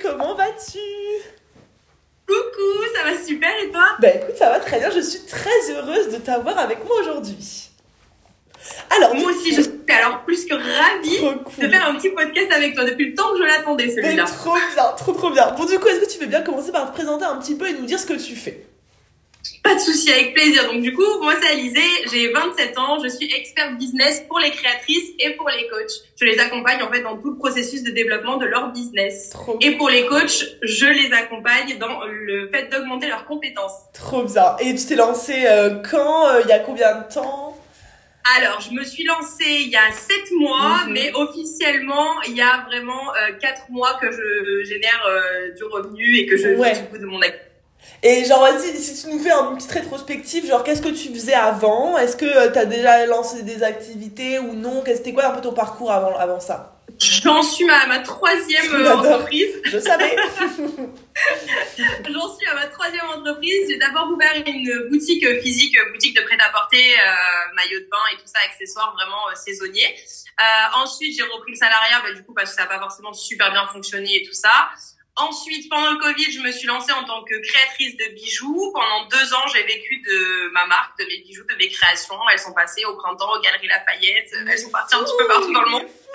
comment vas-tu? Coucou, ça va super et toi? Bah écoute, ça va très bien, je suis très heureuse de t'avoir avec moi aujourd'hui. Alors, moi aussi, je suis alors plus que ravie cool. de faire un petit podcast avec toi depuis le temps que je l'attendais celui-là. Trop bien, trop trop bien. Bon, du coup, est-ce que tu veux bien commencer par te présenter un petit peu et nous dire ce que tu fais? Pas de souci, avec plaisir. Donc du coup, moi c'est Alizé, j'ai 27 ans, je suis expert business pour les créatrices et pour les coachs. Je les accompagne en fait dans tout le processus de développement de leur business. et pour les coachs, je les accompagne dans le fait d'augmenter leurs compétences. Trop bien. Et tu t'es lancé euh, quand euh, Il y a combien de temps? Alors, je me suis lancée il y a 7 mois, mhm. mais officiellement, il y a vraiment euh, 4 mois que je génère euh, du revenu et que je ouais. vis du coup de mon activité. Et genre, vas-y, si tu nous fais une petite rétrospective, genre, qu'est-ce que tu faisais avant? Est-ce que euh, tu as déjà lancé des activités ou non? C'était quoi un peu ton parcours avant, avant ça? J'en suis à ma troisième euh, entreprise. Je savais. J'en suis à ma troisième entreprise. J'ai d'abord ouvert une boutique physique, boutique de prêt-à-porter, euh, maillot de bain et tout ça, accessoires vraiment euh, saisonniers. ensuite, j'ai repris le salariat, bah, du coup, parce que ça n'a pas forcément super bien fonctionné et tout ça. Ensuite, pendant le Covid, je me suis lancée en tant que créatrice de bijoux. Pendant deux ans, j'ai vécu de ma marque, de mes bijoux, de mes créations. Elles sont passées au printemps, aux Galeries Lafayette. Elles sont parties un petit peu partout dans le monde.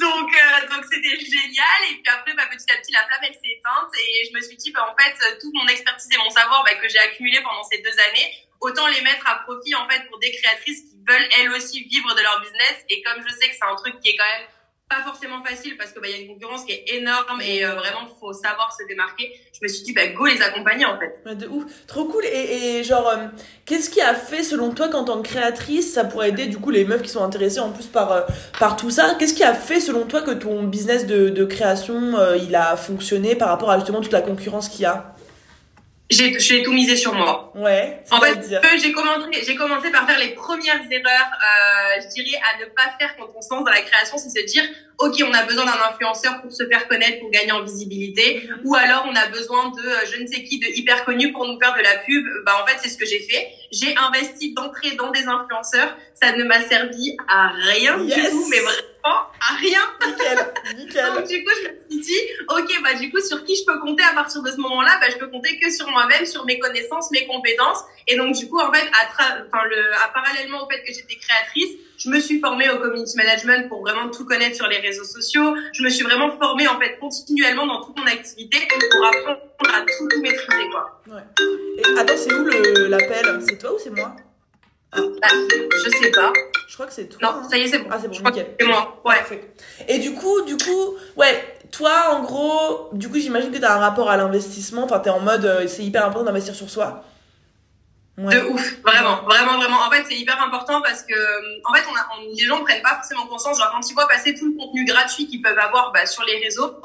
donc, euh, donc c'était génial. Et puis après, bah, petit à petit, la flamme, elle s'est éteinte. Et je me suis dit, bah, en fait, toute mon expertise et mon savoir bah, que j'ai accumulé pendant ces deux années, autant les mettre à profit, en fait, pour des créatrices qui veulent, elles aussi, vivre de leur business. Et comme je sais que c'est un truc qui est quand même pas forcément facile parce que bah, y a une concurrence qui est énorme et euh, vraiment faut savoir se démarquer. Je me suis dit bah go les accompagner en fait. de ouf, trop cool. Et, genre euh, qu'est-ce qui a fait selon toi qu'en tant que créatrice ça pourrait aider du coup les meufs qui sont intéressées en plus par euh, par tout ça? Qu'est-ce qui a fait selon toi que ton business de, de création il a fonctionné par rapport à justement toute la concurrence qu'il y a? J'ai tout misé sur moi. Ouais. En fait, j'ai commencé j'ai commencé par faire les premières erreurs, euh, je dirais à ne pas faire quand on se lance dans la création, c'est se dire OK, on a besoin d'un influenceur pour se faire connaître, pour gagner en visibilité ou alors on a besoin de euh, je ne sais qui de hyper connu pour nous faire de la pub. Bah en fait, c'est ce que j'ai fait. J'ai investi d'entrée dans des influenceurs, ça ne m'a servi à rien du tout, mais vraiment à rien. Nickel, nickel. Donc du coup, je me suis dit, ok, bah du coup, sur qui je peux compter à partir de ce moment-là? Bah je peux compter que sur moi-même, sur mes connaissances, mes compétences. Et donc du coup, en fait, à, enfin, le, à parallèlement au fait que j'étais créatrice, je me suis formée au community management pour vraiment tout connaître sur les réseaux sociaux. Je me suis vraiment formée en fait continuellement dans toute mon activité pour apprendre à tout, tout maîtriser quoi. Ouais. Et attends, c'est où l'appel? C'est toi ou c'est moi? Ah, bah, je sais pas. Je crois que c'est toi. Non, hein. ça y est, c'est bon. Ah, c'est bon, nickel. C'est moi, ouais. Et du coup, du coup, ouais, toi, en gros, du coup, j'imagine que tu as un rapport à l'investissement. Enfin, tu es en mode, euh, c'est hyper important d'investir sur soi. De ouf, vraiment, vraiment, vraiment. En fait, c'est hyper important parce que, euh, en fait, on a, les gens prennent pas forcément conscience. Genre, quand ils voient passer tout le contenu gratuit qu'ils peuvent avoir bah, sur les réseaux,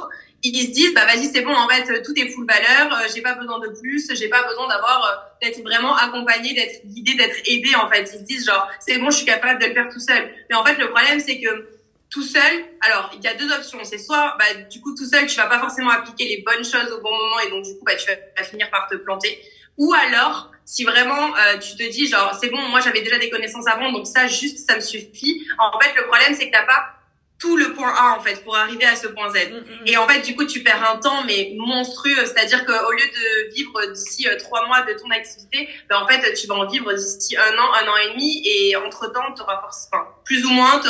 ils se disent, bah vas-y, c'est bon, en fait, tout est full valeur. Euh, j'ai pas besoin de plus. J'ai pas besoin d'avoir euh, d'être vraiment accompagné, d'être guidé, d'être aidé. En fait, ils se disent genre, c'est bon, je suis capable de le faire tout seul. Mais en fait, le problème, c'est que tout seul, alors il y a deux options. C'est soit, bah, du coup, tout seul, tu vas pas forcément appliquer les bonnes choses au bon moment et donc du coup, bah, tu vas finir par te planter. Ou alors, si vraiment euh, tu te dis genre c'est bon moi j'avais déjà des connaissances avant donc ça juste ça me suffit. En fait le problème c'est que t'as pas tout le point A en fait pour arriver à ce point Z. Mm, mm, mm. et en fait du coup tu perds un temps mais monstrueux. C'est-à-dire qu'au lieu de vivre d'ici euh, trois mois de ton activité ben en fait tu vas en vivre d'ici un an un an et demi et entre temps tu auras forcément plus ou moins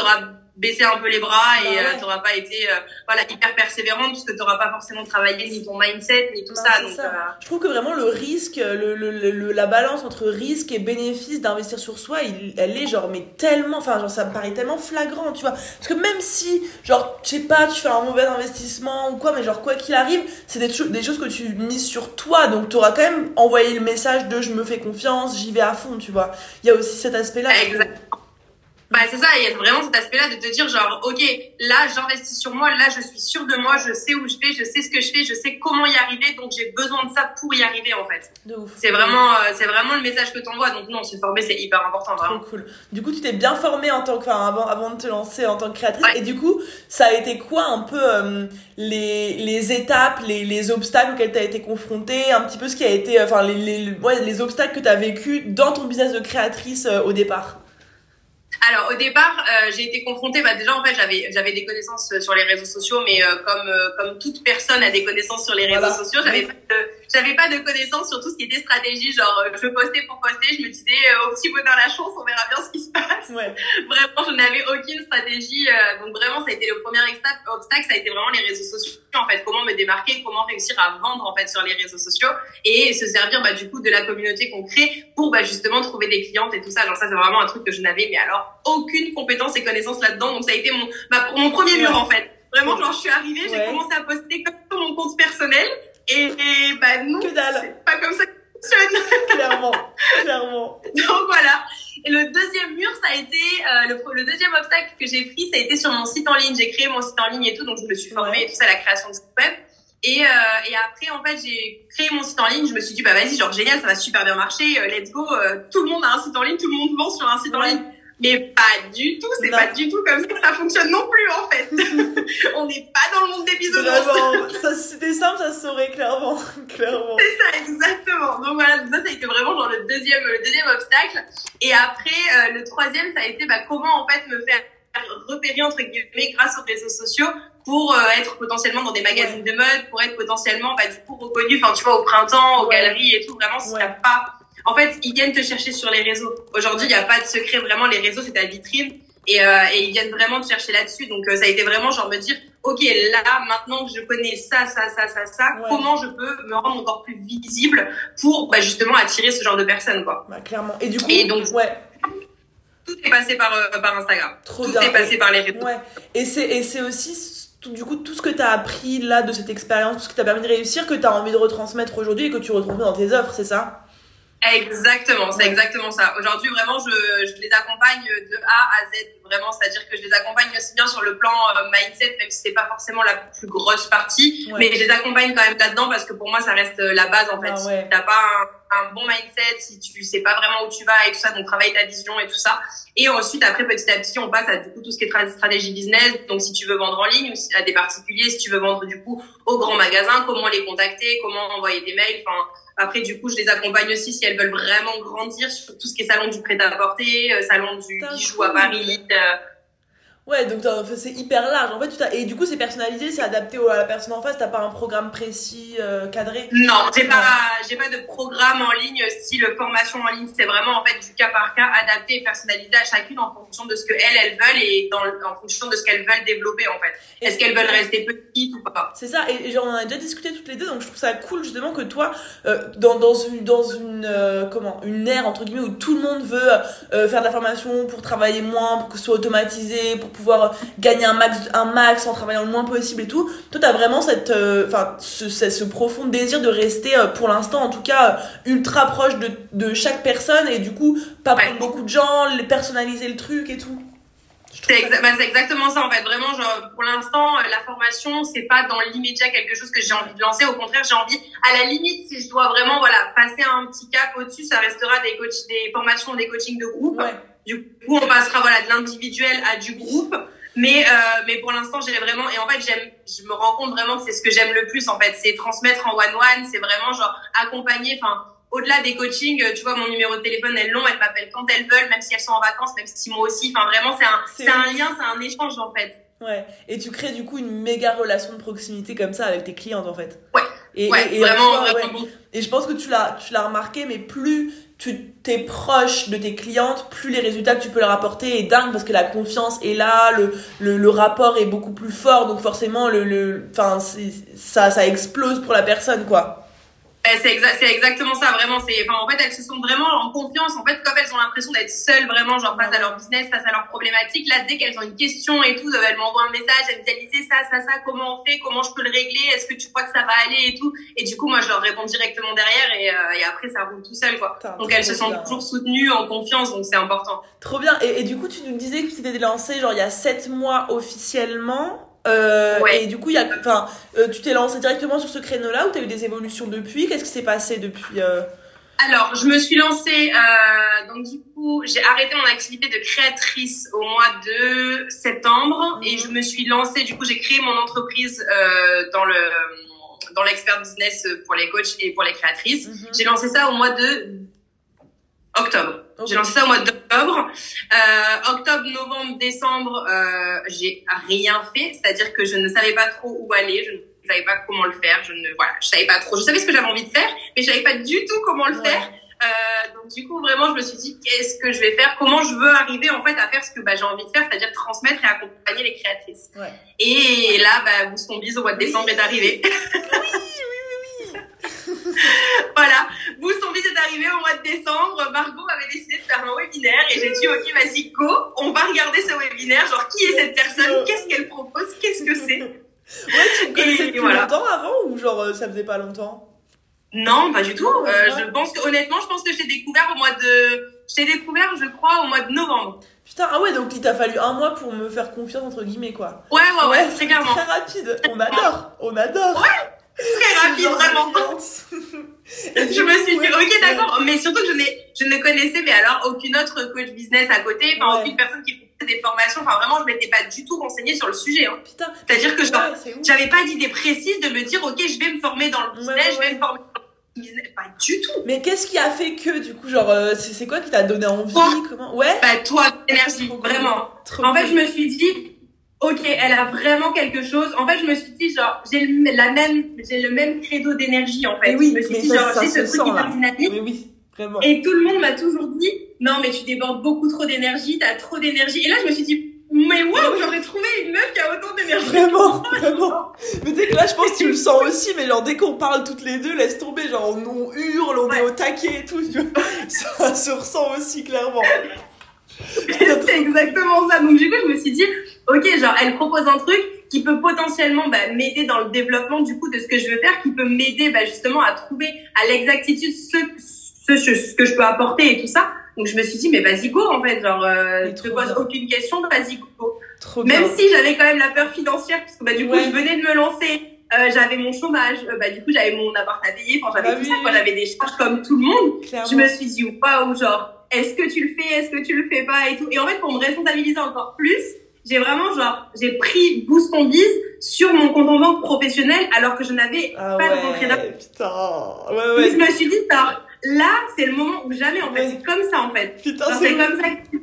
baisser un peu les bras et bah euh, tu n'auras pas été euh, voilà hyper persévérante parce que tu n'auras pas forcément travaillé ni ton mindset ni tout bah, ça. Donc, euh, Je trouve que vraiment le risque, le, le, la balance entre risque et bénéfice d'investir sur soi, il, elle est genre mais tellement, enfin genre ça me paraît tellement flagrant, tu vois. Parce que même si genre je sais pas, tu fais un mauvais investissement ou quoi, mais genre quoi qu'il arrive, c'est des, des choses que tu mises sur toi, donc tu auras quand même envoyé le message de je me fais confiance, j'y vais à fond, tu vois. Il y a aussi cet aspect-là. Exactement. Bah c'est ça, il y a vraiment cet aspect-là de te dire genre ok là j'investis sur moi, là je suis sûre de moi, je sais où je vais, je sais ce que je fais, je sais comment y arriver, donc j'ai besoin de ça pour y arriver en fait. C'est vraiment euh, c'est vraiment le message que t'envoies, donc non se former c'est hyper important vraiment. Trop cool. Du coup tu t'es bien formée en tant que enfin, avant avant de te lancer en tant que créatrice et du coup ça a été quoi un peu euh, les les étapes, les les obstacles auxquels t'as été confrontée, un petit peu ce qui a été enfin les les ouais, les obstacles que t'as vécu dans ton business de créatrice euh, au départ? Alors au départ, euh, j'ai été confrontée. Bah déjà en fait, j'avais j'avais des connaissances sur les réseaux sociaux, mais euh, comme euh, comme toute personne a des connaissances sur les réseaux sociaux, j'avais pas de j'avais pas de connaissances sur tout ce qui était stratégie. Genre je postais pour poster, je me disais au petit bonheur la chance, on verra bien ce qui se passe. Ouais. Vraiment, je n'avais aucune stratégie. donc vraiment, ça a été le premier obstacle. Ça a été vraiment les réseaux sociaux. En fait, comment me démarquer, comment réussir à vendre en fait sur les réseaux sociaux et se servir bah du coup de la communauté qu'on crée pour bah justement trouver des clientes et tout ça. Genre ça, c'est vraiment un truc que je n'avais mais alors aucune compétence et connaissance là-dedans. Donc ça a été mon, mon premier mur en fait. Vraiment, genre je suis arrivée, j'ai commencé à poster comme sur mon compte personnel et, bah non, c'est pas comme ça que ça fonctionne. clairement, clairement. Donc voilà. Et le deuxième mur, ça a été euh, le, le, deuxième obstacle que j'ai pris, ça a été sur mon site en ligne. J'ai créé mon site en ligne et tout, donc je me suis formée et tout ça, la création de site web. Et, euh, et après, en fait, j'ai créé mon site en ligne. Je me suis dit, bah vas-y, genre génial, ça va super bien marcher. Euh, let's go. Tout le monde a un site en ligne, tout le monde vend sur un site en ligne. Mais pas du tout, c'est pas du tout comme ça que ça fonctionne non plus en fait. on n'est pas dans le monde des bisounours. ça, c'était simple, ça se saurait clairement, clairement. C'est ça, exactement. Donc voilà, ça, ça a été vraiment genre le deuxième, le deuxième obstacle. Et après, euh, le troisième, ça a été bah, comment en fait me faire repérer entre guillemets grâce aux réseaux sociaux pour euh, être potentiellement dans des magazines de mode, pour être potentiellement bah, du coup reconnu, enfin tu vois au printemps, aux galeries et tout. Vraiment, si t'as pas en fait, ils viennent te chercher sur les réseaux. Aujourd'hui, il n'y a pas de secret. Vraiment, les réseaux, c'est ta vitrine. Et, euh, et, ils viennent vraiment te chercher là-dessus. Donc, euh, ça a été vraiment genre me dire, OK, là, maintenant que je connais ça, ça, ça, ça, ça, comment je peux me rendre encore plus visible pour bah, justement attirer ce genre de personnes, quoi. Bah, clairement. Et du coup, et donc, ouais. tout est passé par, euh, par Instagram. Trop tout est passé par les réseaux. Ouais. Et c'est, et c'est aussi du coup tout ce que tu as appris là de cette expérience, tout ce qui t'a permis de réussir, que tu as envie de retransmettre aujourd'hui et que tu retransmets dans tes offres, c'est ça? Exactement, c'est exactement ça. Aujourd'hui, vraiment, je, je les accompagne de A à Z, vraiment, c'est-à-dire que je les accompagne aussi bien sur le plan euh, mindset, même si c'est pas forcément la plus grosse partie, mais je les accompagne quand même là-dedans parce que pour moi, ça reste euh, la base en fait. Ah si t'as pas un, bon mindset, si tu sais pas vraiment où tu vas et tout ça, donc travaille ta vision et tout ça. Et ensuite, après, petit à petit, on passe à du coup tout ce qui est stratégie business. Donc, si tu veux vendre en ligne, à des particuliers, si tu veux vendre du coup aux grands magasins, comment les contacter, comment envoyer des mails, enfin après, du coup, je les accompagne aussi si elles veulent vraiment grandir sur tout ce qui est salon du prêt-à-porter, euh, salon du bijou à Paris. Euh, Ouais, donc c'est hyper large. En fait, tu et du coup, c'est personnalisé, c'est adapté à la personne en face. T'as pas un programme précis, euh, cadré? Non, j'ai pas, j'ai pas de programme en ligne style formation en ligne. C'est vraiment en fait du cas par cas, adapté et personnalisé à chacune en fonction de ce que elles, elles veulent et dans, en fonction de ce qu'elles veulent développer en fait. Est-ce qu'elles veulent rester petites ou pas? C'est ça. Et, genre, on a déjà discuté toutes les deux, donc je trouve ça cool justement que toi, euh, dans dans une dans une euh, comment une ère entre guillemets où tout le monde veut faire de la formation pour travailler moins, pour que ce soit automatisé, pour pouvoir gagner un max, un max en travaillant le moins possible et tout. Toi, t'as vraiment cette, euh, enfin, ce, ce, profond désir de rester, euh, pour l'instant, en tout cas, ultra proche de, de chaque personne et du coup, pas prendre beaucoup de gens, personnaliser le truc et tout. C'est bah, exactement ça en fait. Vraiment, genre, pour l'instant, euh, la formation, c'est pas dans l'immédiat quelque chose que j'ai envie de lancer. Au contraire, j'ai envie, à la limite, si je dois vraiment voilà passer un petit cap au-dessus, ça restera des coach, des formations, des coachings de groupe. Du coup, on passera voilà de l'individuel à du groupe. Mais euh, mais pour l'instant, j'ai vraiment et en fait, j'aime je me rends compte vraiment que c'est ce que j'aime le plus en fait, c'est transmettre en one one, c'est vraiment genre accompagner enfin au-delà des coachings, tu vois, mon numéro de téléphone, elles l'ont, elles m'appellent quand elles veulent, même si elles sont en vacances, même si moi aussi. Enfin, vraiment, c'est un, c'est un lien, c'est un échange, en fait. Ouais. Et tu crées, du coup, une méga relation de proximité comme ça avec tes clientes, en fait. Ouais. Et, et, vraiment, vraiment. Et je pense que tu l'as, tu l'as remarqué, mais plus tu t'es proche de tes clientes, plus les résultats que tu peux leur apporter est dingue parce que la confiance est là, le, rapport est beaucoup plus fort, donc forcément le, le, ça, ça explose pour la personne, quoi. Eh, c'est exactement ça, vraiment. Enfin, en fait, elles se sont vraiment en confiance. En fait, comme elles ont l'impression d'être seules, vraiment, genre face à leur business, face à leurs problématiques. Là, dès qu'elles ont une question et tout, elles m'envoient un message, elles me disent, ça, ça, ça, comment on fait, comment je peux le régler, est-ce que tu crois que ça va aller et tout. Et du coup, moi, je leur réponds directement derrière et, euh, et après, ça roule tout seul, quoi. Donc, elles se sentent toujours soutenues, en confiance, donc c'est important. Trop bien. Et, et, du coup, tu nous disais que tu t'étais lancé, genre, il y a sept mois officiellement. Euh, Et du coup, y a, euh, tu t'es lancé directement sur ce créneau-là ou tu as eu des évolutions depuis? Qu'est-ce qui s'est passé depuis euh... Alors, je me suis lancée, euh, donc du coup, j'ai arrêté mon activité de créatrice au mois de septembre et mhm. je me suis lancée, du coup, j'ai créé mon entreprise dans le dans l'expert business pour les coachs et pour les créatrices. Mhm. J'ai lancé ça au mois de octobre. J'ai lancé ça au mois octobre. Euh, octobre, novembre, décembre, euh, j'ai rien fait, c'est-à-dire que je ne savais pas trop où aller, je ne savais pas comment le faire, je ne voilà, je savais pas trop. Je savais ce que j'avais envie de faire, mais je savais pas du tout comment le faire. Euh, donc du coup vraiment je me suis dit qu'est-ce que je vais faire? Comment je veux arriver en fait à faire ce que bah, j'ai envie de faire c'est-à-dire transmettre et accompagner les créatrices? Ouais. et là bah Bise au mois de décembre est arrivé Oui, oui, oui, oui. voilà Bouston Bise est arrivé au mois de décembre Margot avait décidé de faire un webinaire et j'ai dit ok vas-y go on va regarder ce webinaire genre qui est cette personne? Qu'est-ce qu'elle propose? Qu'est-ce que c'est? Ouais, tu me connaissais depuis voilà. longtemps avant ou genre euh, ça faisait pas longtemps? Non, pas du tout. Euh, ouais. je pense que honnêtement, je pense que je t'ai découvert au mois de, je t'ai découvert, je crois, au mois de novembre. Putain, ah ouais, donc il t'a fallu un mois pour me faire confiance, entre guillemets, quoi. Ouais, ouais, ouais, très clairement. Très rapide. On adore, on adore. Très rapide, vraiment. Je me suis dit, ok, d'accord, mais surtout que je je ne connaissais, mais alors aucune autre coach business à côté, enfin Ouais. aucune personne qui faisait des formations, enfin vraiment, je m'étais pas du tout renseignée sur le sujet. Hein. Putain. C'est-à-dire que Ouais, j'avais pas d'idée précise de me dire, ok, je vais me former dans le business, Ouais, ouais, je vais me former dans le business, pas du tout. Mais qu'est-ce qui a fait que, du coup, genre, euh, c'est quoi qui t'a donné envie? Comment? Ouais. Bah toi, énergie, Trop cool. vraiment. Trop En fait, cool. je me suis dit, ok, elle a vraiment quelque chose. En fait, je me suis dit, genre, j'ai le, la même, j'ai le même credo d'énergie, en fait. Mais oui, je me suis dit, ça- genre, j'ai ce truc sent, hyper là. dynamique. Mais oui, vraiment. Et tout le monde m'a toujours dit, non, mais tu débordes beaucoup trop d'énergie, t'as trop d'énergie. Et là, je me suis dit, mais waouh, j'aurais trouvé une meuf qui a autant d'énergie. Vraiment, vraiment. Mais tu que là, je pense que tu le sens aussi, mais genre, dès qu'on parle toutes les deux, laisse tomber, genre, on, on hurle, on est au taquet et tout. Ça se ressent aussi, clairement. c'est exactement ça. Donc, du coup, je me suis dit, ok, genre, elle propose un truc qui peut potentiellement bah, m'aider dans le développement du coup de ce que je veux faire, qui peut m'aider bah, justement à trouver à l'exactitude ce, ce, ce que je peux apporter et tout ça. Donc, je me suis dit, mais vas-y, go, en fait. Genre, euh, je te pose bien. aucune question, vas-y, go. Trop Même bien. si j'avais quand même la peur financière, parce que bah, du coup, je venais de me lancer. Euh, j'avais mon chômage, euh, bah, du coup j'avais mon appart à payer, enfin j'avais Bah tout oui, ça, j'avais des charges comme tout le monde. Clairement. Je me suis dit, waouh, genre, est-ce que tu le fais, est-ce que tu le fais pas et tout. Et en fait, pour me responsabiliser encore plus, j'ai vraiment, genre, j'ai pris Boost bise sur mon compte en banque professionnel alors que je n'avais Ah pas de rentrée d'argent. ouais, putain. Ouais, ouais. je me suis dit, genre, là, c'est le moment où jamais, en fait, Ouais. c'est comme ça, en fait. Putain, c'est comme ça que.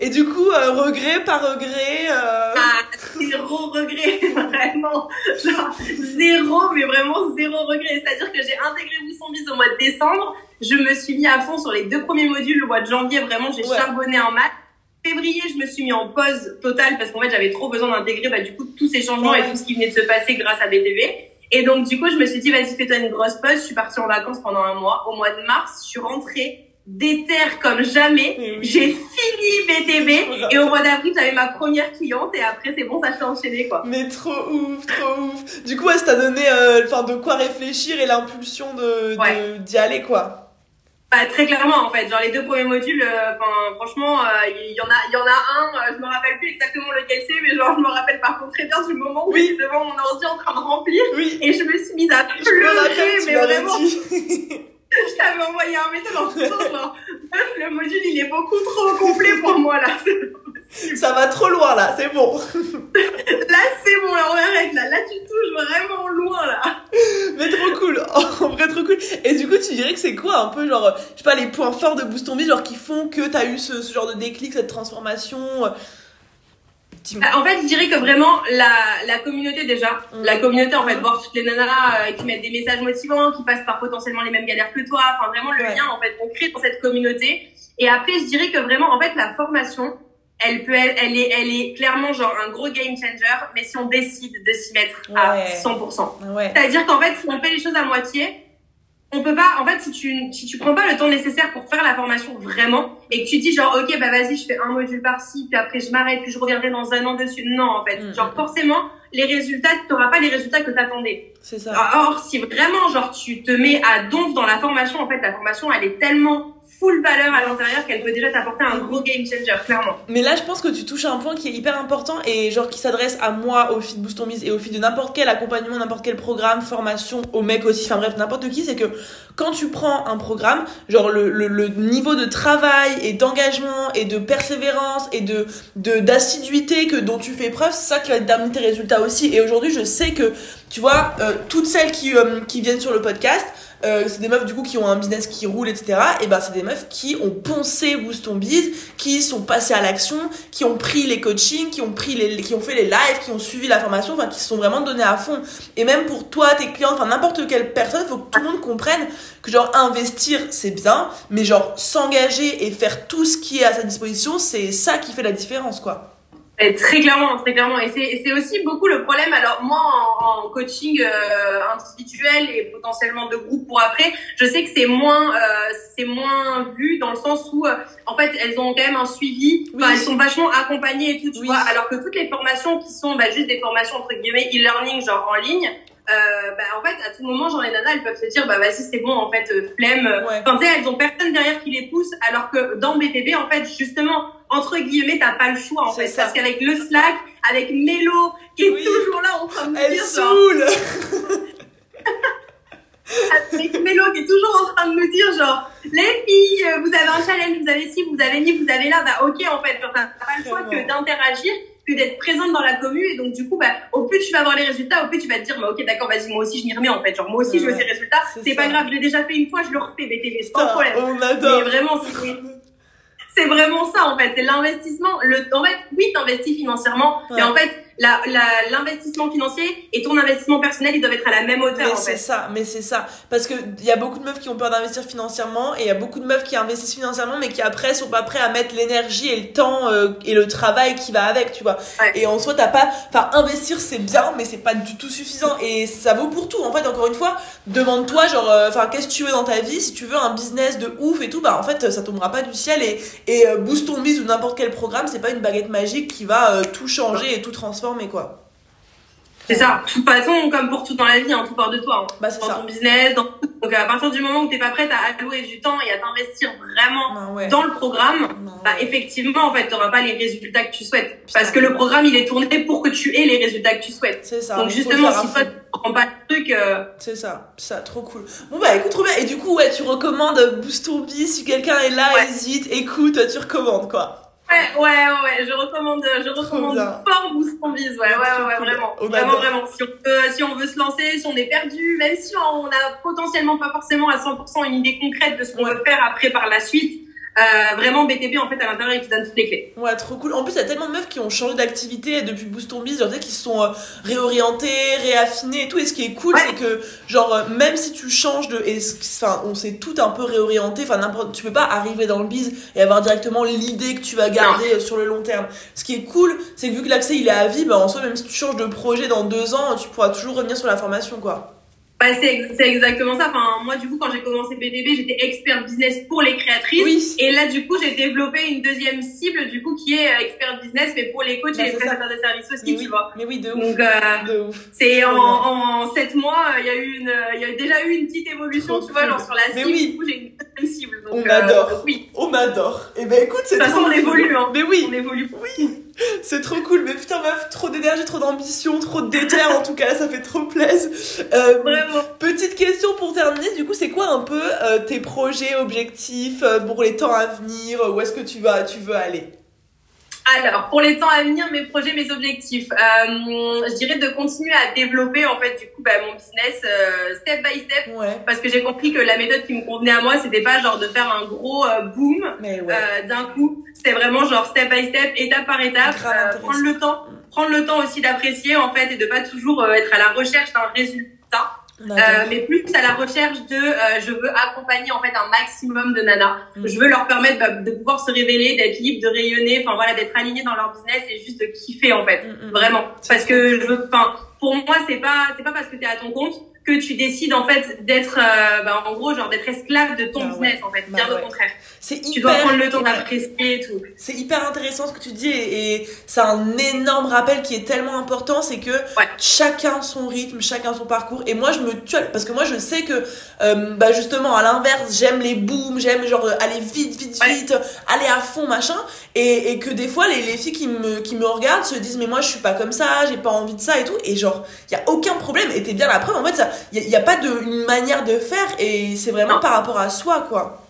Et du coup, euh, regret, pas regret. Euh... Ah, zéro regret, vraiment. Genre, zéro, mais vraiment zéro regret. C'est-à-dire que j'ai intégré Bousson Bise au mois de décembre. Je me suis mis à fond sur les deux premiers modules. Le mois de janvier, vraiment, j'ai Ouais. charbonné en maths. Février, je me suis mis en pause totale parce qu'en fait, j'avais trop besoin d'intégrer, bah, du coup, tous ces changements et tout ce qui venait de se passer grâce à BTV. Et donc, du coup, je me suis dit, vas-y, fais-toi une grosse pause. Je suis partie en vacances pendant un mois. Au mois de mars, je suis rentrée déterre comme jamais. Mais oui. J'ai fini BTV et au mois d'avril j'avais ma première cliente et après c'est bon ça s'est enchaîné quoi. Mais trop ouf, trop ouf. Du coup, ça t'a donné euh, de quoi réfléchir et l'impulsion de, de- Ouais. d'y aller, quoi. Bah, très clairement en fait, genre les deux premiers modules, euh, enfin franchement euh, il y en a il y en a un, euh, je me rappelle plus exactement lequel c'est mais genre je me rappelle par contre très bien du moment où Oui. devant mon ordi en train de remplir Oui. et je me suis mise à Je pleurer mais vraiment je t'avais envoyé un message en disant genre le module il est beaucoup trop complet pour moi là. Ça va trop loin, là, c'est bon. Là c'est bon là on arrête là, là tu touches vraiment loin là. Mais trop cool. En vrai, trop cool. Et du coup, tu dirais que c'est quoi un peu, genre, je sais pas, les points forts de Boost genre, qui font que t'as eu ce, ce genre de déclic, cette transformation euh. Bah, En fait, je dirais que vraiment la, la communauté déjà, Mm. la communauté en fait, voir toutes les nanas euh, qui mettent des messages motivants, qui passent par potentiellement les mêmes galères que toi, enfin vraiment le Ouais. lien en fait qu'on crée dans cette communauté. Et après, je dirais que vraiment en fait la formation, elle peut, elle, elle est, elle est clairement genre un gros game changer, mais si on décide de s'y mettre à Ouais. 100%. Ah Ouais. C'est-à-dire qu'en fait, si on fait les choses à moitié, on peut pas, en fait, si tu, si tu prends pas le temps nécessaire pour faire la formation vraiment, et que tu dis genre, ok, bah vas-y, je fais un module par-ci, puis après je m'arrête, puis je reviendrai dans un an dessus. Non, en fait. Mm, Genre, mm. forcément, les résultats, t'auras pas les résultats que t'attendais. C'est ça. Or, si vraiment, genre, tu te mets à donf dans la formation, en fait, la formation, elle est tellement full valeur à l'intérieur qu'elle peut déjà t'apporter un gros game changer, clairement. Mais là, je pense que tu touches à un point qui est hyper important et genre qui s'adresse à moi, au feed Boost Ton Biz et au feed de n'importe quel accompagnement, n'importe quel programme, formation, au mec aussi, enfin bref, n'importe qui, c'est que quand tu prends un programme, genre le, le, niveau de travail et d'engagement et de persévérance et de d'assiduité que dont tu fais preuve, c'est ça qui va te déterminer tes résultats aussi. Et aujourd'hui, je sais que tu vois, euh, toutes celles qui, euh, qui viennent sur le podcast, euh, c'est des meufs du coup qui ont un business qui roule, etc. Et ben c'est des meufs qui ont poncé Boost ton Biz, qui sont passées à l'action, qui ont pris les coachings, qui ont pris les, qui ont fait les lives, qui ont suivi la formation, enfin qui se sont vraiment donnés à fond. Et même pour toi, tes clients, enfin n'importe quelle personne, faut que tout le monde comprenne que genre investir c'est bien, mais genre s'engager et faire tout ce qui est à sa disposition, c'est ça qui fait la différence quoi. Très clairement, très clairement. Et c'est aussi beaucoup le problème. Alors moi, en, en coaching euh, individuel et potentiellement de groupe pour après, je sais que c'est moins, euh, c'est moins vu dans le sens où, euh, en fait, elles ont quand même un suivi. Elles sont vachement accompagnées et tout, tu vois. Alors que toutes les formations qui sont bah, juste des formations entre guillemets e-learning, genre en ligne, euh, bah, en fait, à tout moment, genre les nanas, elles peuvent se dire, bah vas-y, c'est bon, en fait, euh, flemme. Ouais. Enfin, tu sais, elles ont personne derrière qui les pousse, alors que dans BTB, en fait, justement, entre guillemets, t'as pas le choix, en fait. Ça. Parce qu'avec le Slack, avec Mélo, qui est toujours là en train de nous Elle dire, saoule avec Mélo qui est toujours en train de nous dire genre les filles vous avez un challenge vous avez ci vous avez ni vous avez là bah ok en fait t'as pas le choix que d'interagir que d'être présente dans la commune et donc du coup bah au plus tu vas avoir les résultats au plus tu vas te dire bah ok d'accord vas-y moi aussi je m'y remets en fait. Genre moi aussi je veux ces résultats. c'est pas grave je l'ai déjà fait une fois je le refais. BTV c'est pas un problème. on adore. mais vraiment c'est vraiment ça en fait. C'est l'investissement le en fait oui t'investis financièrement ouais. mais en fait l'investissement la, financier et ton investissement personnel, ils doivent être à la même hauteur. Mais c'est ça, mais c'est ça. Parce que il y a beaucoup de meufs qui ont peur d'investir financièrement et il y a beaucoup de meufs qui investissent financièrement mais qui après sont pas prêts à mettre l'énergie et le temps euh, et le travail qui va avec, tu vois. Ouais. Et en soi, t'as pas. Enfin, investir c'est bien, mais c'est pas du tout suffisant et ça vaut pour tout. En fait, encore une fois, demande-toi, genre, enfin, euh, qu'est-ce que tu veux dans ta vie? Si tu veux un business de ouf et tout, bah en fait, ça tombera pas du ciel et, et euh, boost ton biz ou n'importe quel programme, c'est pas une baguette magique qui va euh, tout changer et tout transformer, quoi. C'est ça. De toute façon, comme pour tout dans la vie, hein, tout part de toi. Hein. Bah, dans ça. ton business, dans. Donc, à partir du moment où t'es pas prête à allouer du temps et à t'investir vraiment non, ouais. dans le programme, non, bah, ouais. effectivement, en fait, t'auras pas les résultats que tu souhaites. Parce que le programme, il est tourné pour que tu aies les résultats que tu souhaites. C'est ça. Donc, justement, si toi, tu prends pas le truc, euh... C'est ça. Ça, trop cool. Bon, bah, écoute, trop bien. Et du coup, ouais, tu recommandes Boost ton Biz. Si quelqu'un est là, ouais. hésite, écoute, tu recommandes, quoi. Ouais, ouais, ouais, je recommande, je recommande fort Boost ton Biz, ouais, ouais, ouais, ouais, vraiment, vraiment, vraiment. Si on veut, si on veut se lancer, si on est perdu, même si on a potentiellement pas forcément à 100% une idée concrète de ce qu'on veut faire après par la suite, euh, vraiment BTP en fait à l'intérieur il te donne toutes les clés. Ouais, trop cool. En plus, il y a tellement de meufs qui ont changé d'activité depuis Boost ton Biz, genre qui se sont euh, réorientées, réaffinées et tout. Et ce qui est cool, ouais. c'est que genre euh, même si tu changes de, enfin, on s'est tout un peu réorienté. Enfin, n'importe, tu peux pas arriver dans le biz et avoir directement l'idée que tu vas garder non. sur le long terme. Ce qui est cool, c'est que vu que l'accès il est à vie, bah en soi même si tu changes de projet dans deux ans, tu pourras toujours revenir sur la formation, quoi. Bah, c'est, c'est exactement ça. Enfin, moi, du coup, quand j'ai commencé BTB, j'étais expert business pour les créatrices. Oui. Et là, du coup, j'ai développé une deuxième cible, du coup, qui est euh, expert business, mais pour les coachs bah, et les prestataires de services aussi, mais tu oui. vois. Mais oui, de ouf. Donc, euh, ouf. C'est en, en sept mois, il y a eu une, il y a déjà eu une petite évolution, Trop tu vois, cool. genre sur la cible. Mais oui. Du coup, j'ai une deuxième cible. Donc, on adore. Euh, oui. On adore. Et ben écoute, c'est De toute façon, on évolue, hein. Mais oui. On évolue. Oui. C'est trop cool, mais putain meuf, trop d'énergie, trop d'ambition, trop de déter en tout cas, ça fait trop plaisir. Euh, Vraiment. Petite question pour terminer, du coup, c'est quoi un peu euh, tes projets, objectifs euh, pour les temps à venir Où est-ce que tu vas, tu veux aller? Alors, pour les temps à venir, mes projets, mes objectifs, euh, je dirais de continuer à développer en fait du coup bah, mon business euh, step by step, ouais. parce que j'ai compris que la méthode qui me convenait à moi, c'était pas genre de faire un gros euh, boom ouais. d'un coup, c'était vraiment genre step by step, étape par étape, euh, prendre le temps, prendre le temps aussi d'apprécier en fait et de pas toujours euh, être à la recherche d'un résultat. Euh, mais plus à la recherche de euh, je veux accompagner en fait un maximum de nanas. Mm. je veux leur permettre bah, de pouvoir se révéler d'être libre de rayonner enfin voilà d'être aligné dans leur business et juste de kiffer en fait. Mm, mm. vraiment. Parce que je veux enfin pour moi c'est pas c'est pas parce que tu es à ton compte que tu décides en fait d'être euh, bah, en gros genre d'être esclave de ton Ah business ouais. en fait Bah bien ouais. au contraire c'est hyper tu dois prendre le temps d'apprécier et tout c'est hyper intéressant ce que tu dis et, et c'est un énorme rappel qui est tellement important c'est que ouais. chacun son rythme chacun son parcours et moi je me tue parce que moi je sais que euh, bah justement à l'inverse j'aime les booms j'aime genre aller vite vite vite aller à fond machin et, et que des fois les, les filles qui me, qui me regardent se disent mais moi je suis pas comme ça j'ai pas envie de ça et tout et genre il y a aucun problème et t'es bien la preuve en fait ça il y, y, a pas de une manière de faire et c'est vraiment non. par rapport à soi quoi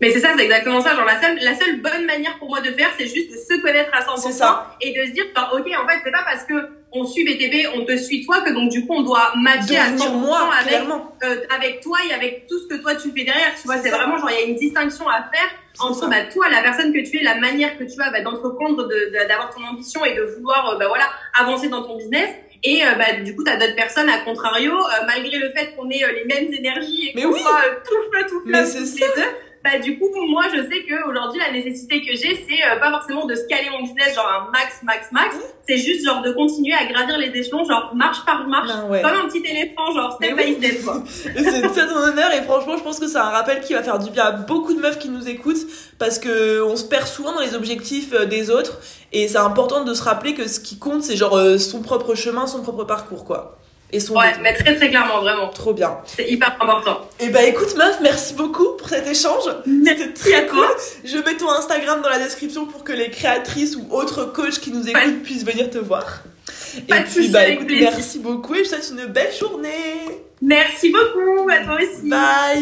mais c'est ça, c'est exactement ça. Genre la seule, la seule bonne manière pour moi de faire, c'est juste de se connaître à 100% et de se dire, bah, ok, en fait, c'est pas parce que on suit BTB, on te suit toi, que donc du coup on doit matcher à 100% moi, avec, euh, avec toi et avec tout ce que toi tu fais derrière. Tu vois, c'est vraiment genre il y a une distinction à faire entre bah, toi, la personne que tu es, la manière que tu as bah, d'entreprendre, d'avoir ton ambition et de vouloir euh, bah, voilà avancer dans ton business. Et euh, bah, du coup, tu as d'autres personnes, à contrario, malgré le fait qu'on ait les mêmes énergies et qu'on oui. soit tout feu, tout feu, tous les deux, bah du coup moi je sais que aujourd'hui la nécessité que j'ai c'est euh, pas forcément de scaler mon business genre un max max max. Mmh. c'est juste genre de continuer à gravir les échelons genre marche par marche comme un petit éléphant genre step by step quoi. C'est tout ton honneur et franchement je pense que c'est un rappel qui va faire du bien à beaucoup de meufs qui nous écoutent parce que on se perd souvent dans les objectifs euh, des autres et c'est important de se rappeler que ce qui compte c'est genre euh, son propre chemin son propre parcours quoi et son ouais, mais très très clairement, vraiment. Trop bien. C'est hyper important. Et eh bah écoute meuf, merci beaucoup pour cet échange. C'était très cool. Je mets ton Instagram dans la description pour que les créatrices ou autres coachs qui nous écoutent puissent venir te voir. Pas et puis bah écoute, merci beaucoup et je te souhaite une belle journée. Merci beaucoup, à toi aussi. Bye.